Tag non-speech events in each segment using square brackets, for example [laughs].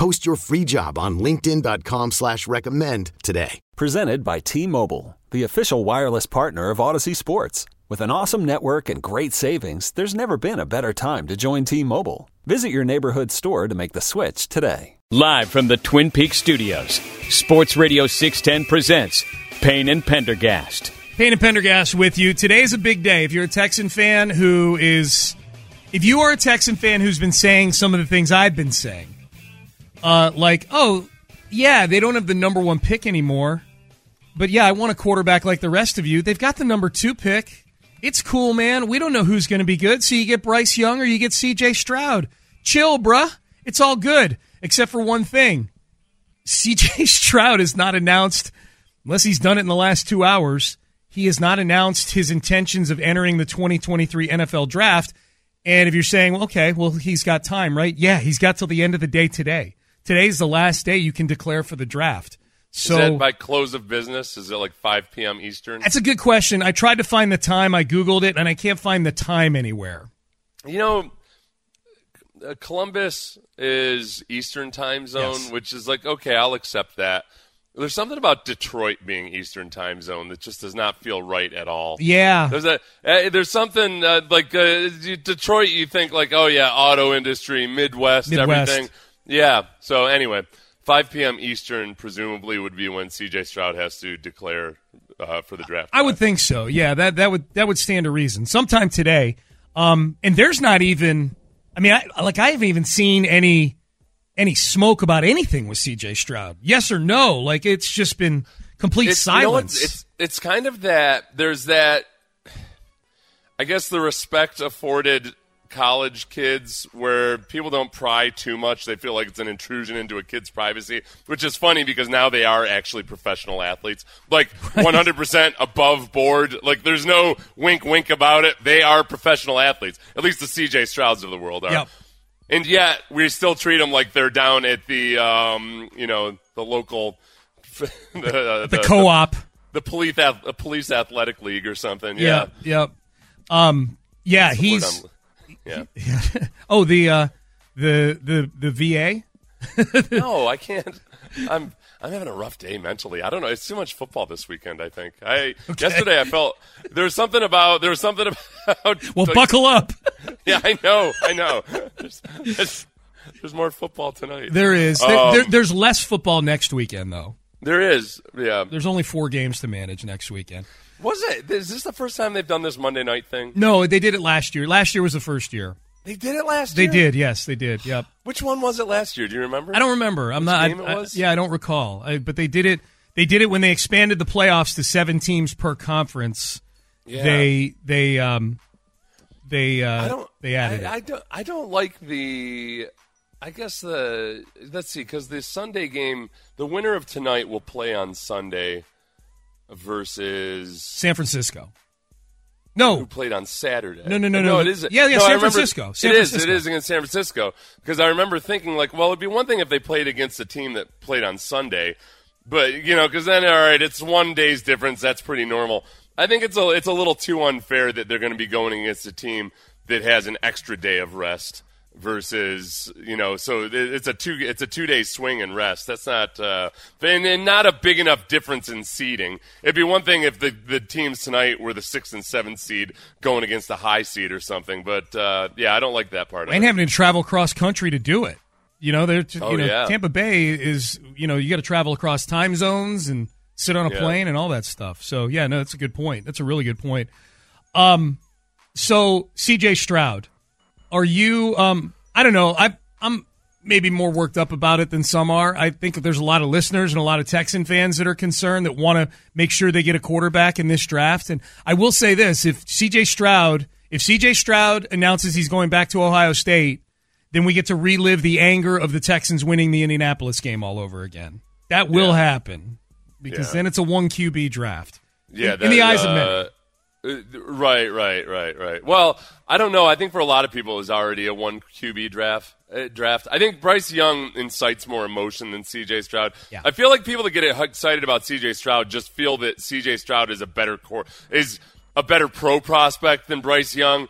Post your free job on linkedin.com slash recommend today. Presented by T-Mobile, the official wireless partner of Audacy Sports. With an awesome network and great savings, there's never been a better time to join T-Mobile. Visit your neighborhood store to make the switch today. Live from the Twin Peaks studios, Sports Radio 610 presents Payne and Pendergast. Payne and Pendergast with you. Today's a big day. If you're a Texan fan who is, if you are a Texan fan who's been saying some of the things I've been saying, uh, like, oh, yeah, they don't have the number one pick anymore, but yeah, I want a quarterback like the rest of you. They've got the number two pick. It's cool, man. We don't know who's going to be good. So you get Bryce Young or you get CJ Stroud. Chill, bruh. It's all good, except for one thing. CJ [laughs] Stroud is not announced, unless he's done it in the last two hours, he has not announced his intentions of entering the 2023 NFL draft. And if you're saying, well, okay, well, he's got time, right? Yeah, he's got till the end of the day today. Today's the last day you can declare for the draft. So Is that by close of business? Is it like 5 p.m. Eastern? That's a good question. I tried to find the time. I Googled it, and I can't find the time anywhere. You know, uh, Columbus is Eastern time zone, Yes. which is like, okay, I'll accept that. There's something about Detroit being Eastern time zone that just does not feel right at all. Yeah. There's a uh, there's something uh, like uh, Detroit. You think like, oh yeah, auto industry, Midwest, Midwest. everything. Yeah. So anyway, 5 p.m. Eastern presumably would be when C.J. Stroud has to declare uh, for the draft. I would think so. Yeah, that that would that would stand to reason. Sometime today. Um, and there's not even. I mean, I, like I haven't even seen any any smoke about anything with C.J. Stroud. Yes or no? Like it's just been complete It's- you know silence. it's it's kind of that. There's that. I guess the respect afforded college kids where people don't pry too much they feel like it's an intrusion into a kid's privacy which is funny because now they are actually professional athletes like [laughs] 100% above board like there's no wink wink about it they are professional athletes at least the cj strouds of the world are Yep. and yet we still treat them like they're down at the um, you know the local [laughs] the, the co-op. the police ath- uh, police athletic league or something. Yeah. Yeah, Yep. Um. Yeah. That's He's. [laughs] Yeah. Oh, the uh, the the the VA. [laughs] no, I can't. I'm I'm having a rough day mentally. I don't know. It's too much football this weekend. I think. I yesterday I felt there was something about there was something [laughs] about. Well, like- buckle up. Yeah, I know. I know. There's, there's, there's more football tonight. There is. There, Um, there- there's less football next weekend, though. There is. Yeah. There's only four games to manage next weekend. Was it? Is this the first time they've done this Monday night thing? No, they did it last year. Last year was the first year. They did it last year. They did. Yes, they did. Yep. Which one was it last year? Do you remember? I don't remember. I'm Which not. I- game it I- was? yeah, I don't recall. I, but they did it. They did it when they expanded the playoffs to seven teams per conference. Yeah. They they um they uh I don't. they added I, it. I don't. I don't like the. I guess the. Let's see, because the Sunday game, the winner of tonight will play on Sunday versus San Francisco. No, who played on Saturday. No, no, no, no. no. It is. Yeah, yeah, no, San Francisco. San it is. Francisco. It is against San Francisco because I remember thinking like, well, it'd be one thing if they played against a team that played on Sunday, but you know, because then all right, it's one day's difference. That's pretty normal. I think it's a it's a little too unfair that they're going to be going against a team that has an extra day of rest versus you know so it's a two it's a two day swing and rest that's not uh and, and not a big enough difference in seeding it'd be one thing if the the teams tonight were the sixth and seventh seed going against the high seed or something but uh yeah i don't like that part of and having to travel cross country to do it. You know, they're Oh, you know yeah. Tampa Bay is you know you got to travel across time zones and sit on a Yeah. plane and all that stuff. So yeah, no, that's a good point. That's a really good point. Um, so C.J. Stroud, are you? Um, I don't know. I I'm maybe more worked up about it than some are. I think there's a lot of listeners and a lot of Texan fans that are concerned that want to make sure they get a quarterback in this draft. And I will say this: if C.J. Stroud, if C.J. Stroud announces he's going back to Ohio State, then we get to relive the anger of the Texans winning the Indianapolis game all over again. That will Yeah. happen. because Yeah. then it's a one QB draft. Yeah, in, in the that, eyes of many. Right, right, right, right. Well, I don't know. I think for a lot of people, it's already a one QB draft. Uh, draft. I think Bryce Young incites more emotion than C.J. Stroud. Yeah. I feel like people that get excited about C.J. Stroud just feel that C.J. Stroud is a better core is a better pro prospect than Bryce Young,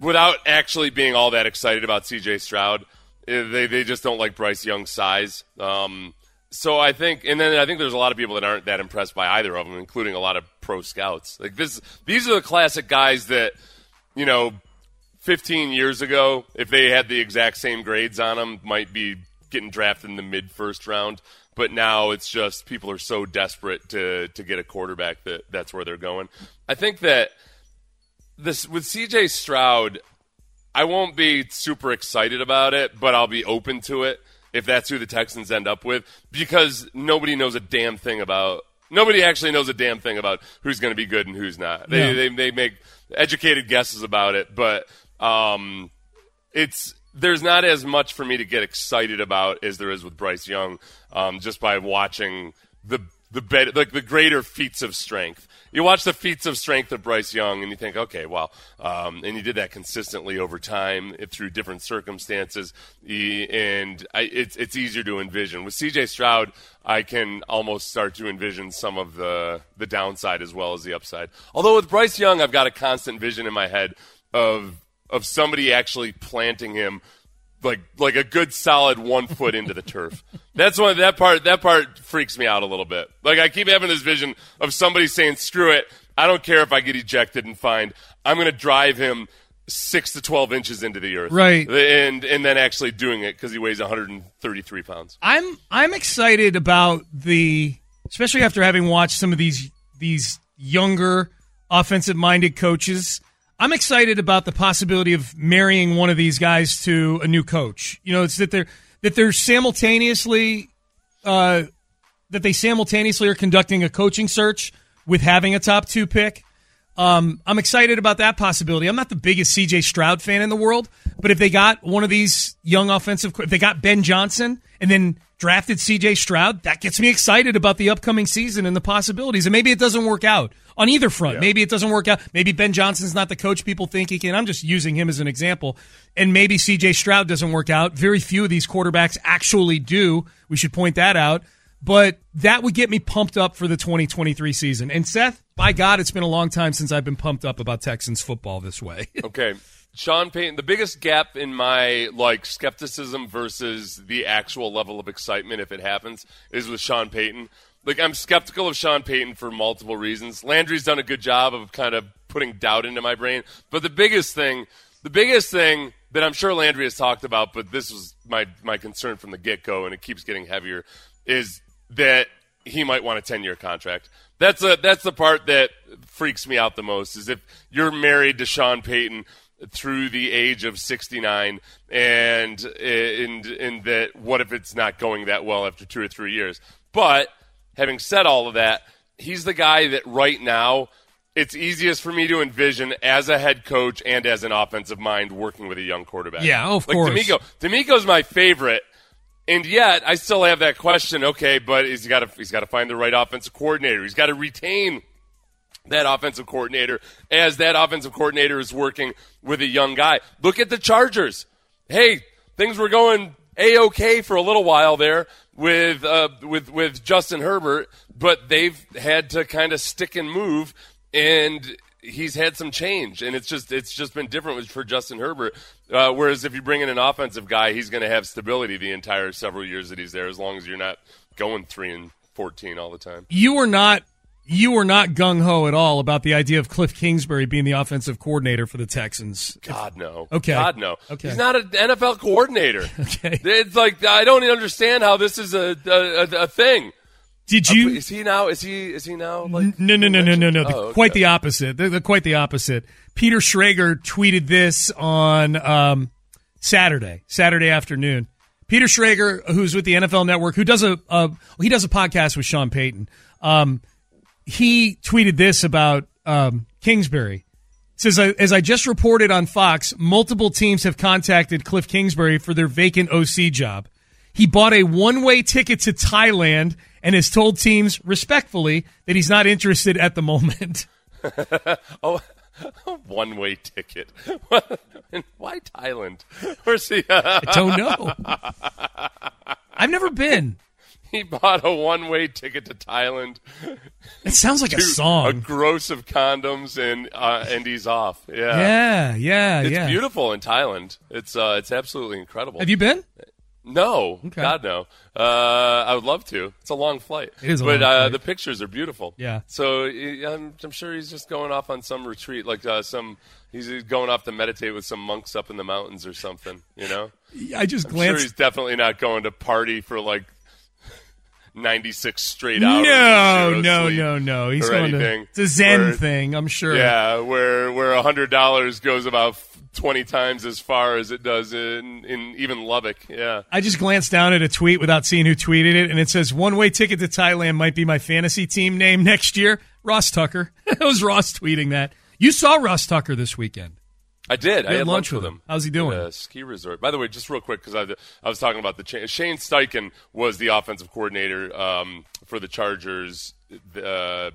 without actually being all that excited about C.J. Stroud. Uh, They they just don't like Bryce Young's size. Um, so I think, and then I think there's a lot of people that aren't that impressed by either of them, including a lot of pro scouts. Like this, these are the classic guys that, you know, 15 years ago, if they had the exact same grades on them, might be getting drafted in the mid first round. But now it's just people are so desperate to to get a quarterback that that's where they're going. I think that this with CJ Stroud, I won't be super excited about it, but I'll be open to it if that's who the Texans end up with because nobody knows a damn thing about nobody actually knows a damn thing about who's going to be good and who's not. They, Yeah. they they make educated guesses about it, but um, it's there's not as much for me to get excited about as there is with Bryce Young, um, just by watching the the bet, like the greater feats of strength. You watch the feats of strength of Bryce Young, and you think, okay, well, um, and he did that consistently over time through different circumstances, He- and I, it's it's easier to envision. With C.J. Stroud, I can almost start to envision some of the the downside as well as the upside. Although with Bryce Young, I've got a constant vision in my head of of somebody actually planting him like like a good solid one foot into the turf. That's one that part that part freaks me out a little bit. Like I keep having this vision of somebody saying, "Screw it, I don't care if I get ejected and fined. I'm going to drive him." Six to twelve inches into the earth, Right. and and then actually doing it because he weighs 133 pounds. I'm I'm excited about the especially after having watched some of these these younger offensive minded coaches. I'm excited about the possibility of marrying one of these guys to a new coach. You know, it's that they're that they're simultaneously uh, that they simultaneously are conducting a coaching search with having a top two pick. Um, I'm excited about that possibility. I'm not the biggest CJ Stroud fan in the world, but if they got one of these young offensive, if they got Ben Johnson and then drafted CJ Stroud, that gets me excited about the upcoming season and the possibilities. And maybe it doesn't work out on either front. Maybe it doesn't work out. Maybe Ben Johnson's not the coach people think he can. I'm just using him as an example. And maybe CJ Stroud doesn't work out. Very few of these quarterbacks actually do. We should point that out but that would get me pumped up for the 2023 season. And Seth, by God, it's been a long time since I've been pumped up about Texans football this way. [laughs] Okay. Sean Payton, the biggest gap in my like skepticism versus the actual level of excitement if it happens is with Sean Payton. Like I'm skeptical of Sean Payton for multiple reasons. Landry's done a good job of kind of putting doubt into my brain, but the biggest thing, the biggest thing that I'm sure Landry has talked about, but this was my my concern from the get-go and it keeps getting heavier is that he might want a 10-year contract. That's a that's the part that freaks me out the most is if you're married to Sean Payton through the age of 69 and and and that what if it's not going that well after 2 or 3 years. But having said all of that, he's the guy that right now it's easiest for me to envision as a head coach and as an offensive mind working with a young quarterback. Yeah, of like course. DeMeco. DeMeco's my favorite. And yet, I still have that question. Okay, but he's got to he's got to find the right offensive coordinator. He's got to retain that offensive coordinator as that offensive coordinator is working with a young guy. Look at the Chargers. Hey, things were going a okay for a little while there with uh, with with Justin Herbert, but they've had to kind of stick and move, and he's had some change, and it's just it's just been different for Justin Herbert. Uh, whereas if you bring in an offensive guy, he's going to have stability the entire several years that he's there, as long as you're not going three and fourteen all the time. you were not you were not gung ho at all about the idea of Cliff Kingsbury being the offensive coordinator for the Texans. God no. Okay. God no. Okay. He's not an NFL coordinator. [laughs] Okay. It's like I don't understand how this is a a, a, a thing. Did you? Is he now? Is he? Is he now? Like No, no, no, no, no, no. Oh, okay. Quite the opposite. They're, they're quite the opposite. Peter Schrager tweeted this on um, Saturday, Saturday afternoon. Peter Schrager, who's with the NFL Network, who does a, he does a podcast with Sean Payton. Um, he tweeted this about um, Kingsbury. It says as I just reported on Fox, multiple teams have contacted Cliff Kingsbury for their vacant OC job. He bought a one-way ticket to Thailand and has told teams respectfully that he's not interested at the moment. [laughs] oh, [laughs] one way ticket. [laughs] Why Thailand? Where's [laughs] he? I don't know. I've never been. He bought a one way ticket to Thailand. It sounds like a song. A gross of condoms and uh, and he's off. Yeah, yeah, yeah, it's yeah. beautiful in Thailand. It's uh, it's absolutely incredible. Have you been? No, Okay. God no. Uh, I would love to. It's a long flight. It is but uh, the pictures are beautiful. Yeah. So I'm, I'm sure he's just going off on some retreat, like uh, some. He's going off to meditate with some monks up in the mountains or something. You know. I just I'm sure he's definitely not going to party for like 96 straight hours. no, no, no, no. He's going anything. to. It's a Zen Where- thing, I'm sure. Yeah, where where hundred dollars goes about twenty times as far as it does in in even Lubbock. Yeah. I just glanced down at a tweet without seeing who tweeted it, and it says one way ticket to Thailand might be my fantasy team name next year. Ross Tucker. [laughs] it was Ross tweeting that. You saw Ross Tucker this weekend. I did. I had lunch lunch with him. him. How's he doing? At ski resort. By the way, just real quick because I, I was talking about the cha- Shane Steichen was the offensive coordinator um, for the Chargers uh,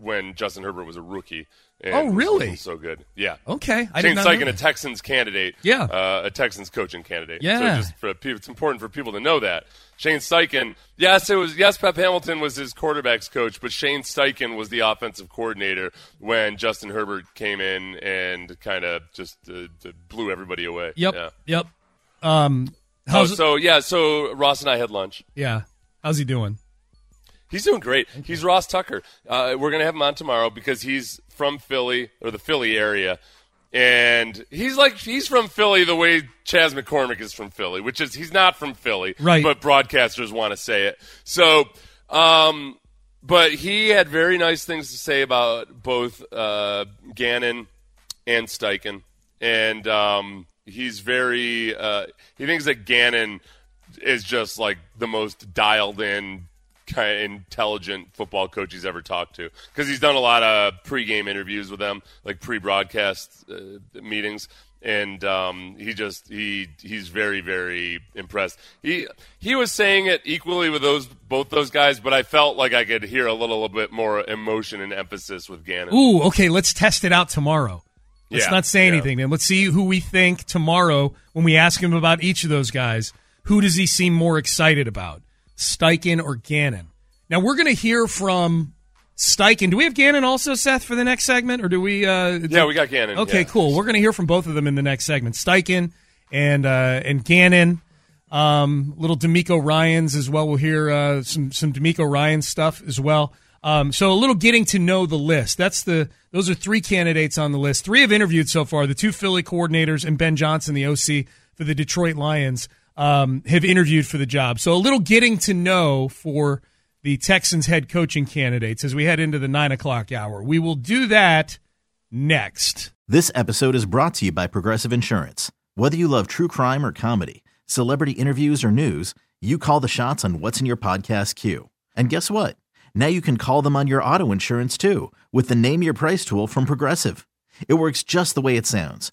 when Justin Herbert was a rookie. Oh, really? So good. Yeah. Okay, I Shane Steichen, a. Texans candidate. Yeah. Uh, a Texans coaching candidate. Yeah. So just for people, it's important for people to know that. Shane Steichen, yes, it was yes, Pep Hamilton was his quarterbacks coach, but Shane Steichen was the offensive coordinator when Justin Herbert came in and kind of just uh, blew everybody away. Yep. Yeah. Yep. Um, Oh, so yeah, so Ross and I had lunch. yeah? How's he doing? He's doing great. He's Ross Tucker. Uh, we're gonna have him on tomorrow because he's from Philly or the Philly area, and he's like he's from Philly the way Chaz McCormick is from Philly, which is he's not from Philly, Right. But broadcasters want to say it. So, um, but he had very nice things to say about both uh, Gannon and Steichen, and um, he's very uh, he thinks that Gannon is just like the most dialed in kind of intelligent football coach he's ever talked to because he's done a lot of pregame interviews with them like pre-broadcast uh, meetings and um, he just he he's very very impressed he he was saying it equally with those both those guys but I felt like I could hear a little bit more emotion and emphasis with Gannon Ooh, okay. Let's test it out tomorrow. Let's Yeah, not say yeah. anything. Then let's see who we think tomorrow when we ask him about each of those guys. Who does he seem more excited about, Steichen or Gannon? Now we're going to hear from Steichen. Do we have Gannon also, Seth, for the next segment, or do we? Uh, yeah we got Gannon Okay, yeah. cool. We're going to hear from both of them in the next segment. Steichen and uh, and Gannon. Um, little DeMeco Ryans as well. We'll hear uh, some some D'Amico Ryan stuff as well. Um, so a little getting to know the list. That's the those are three candidates on the list. Three have interviewed so far. The two Philly coordinators and Ben Johnson, the OC for the Detroit Lions, um, have interviewed for the job. So a little getting to know for the Texans head coaching candidates as we head into the nine o'clock hour. We will do that next. This episode is brought to you by Progressive Insurance. Whether you love true crime or comedy, celebrity interviews or news, you call the shots on what's in your podcast queue. And guess what? Now you can call them on your auto insurance too with the Name Your Price tool from Progressive. It works just the way it sounds.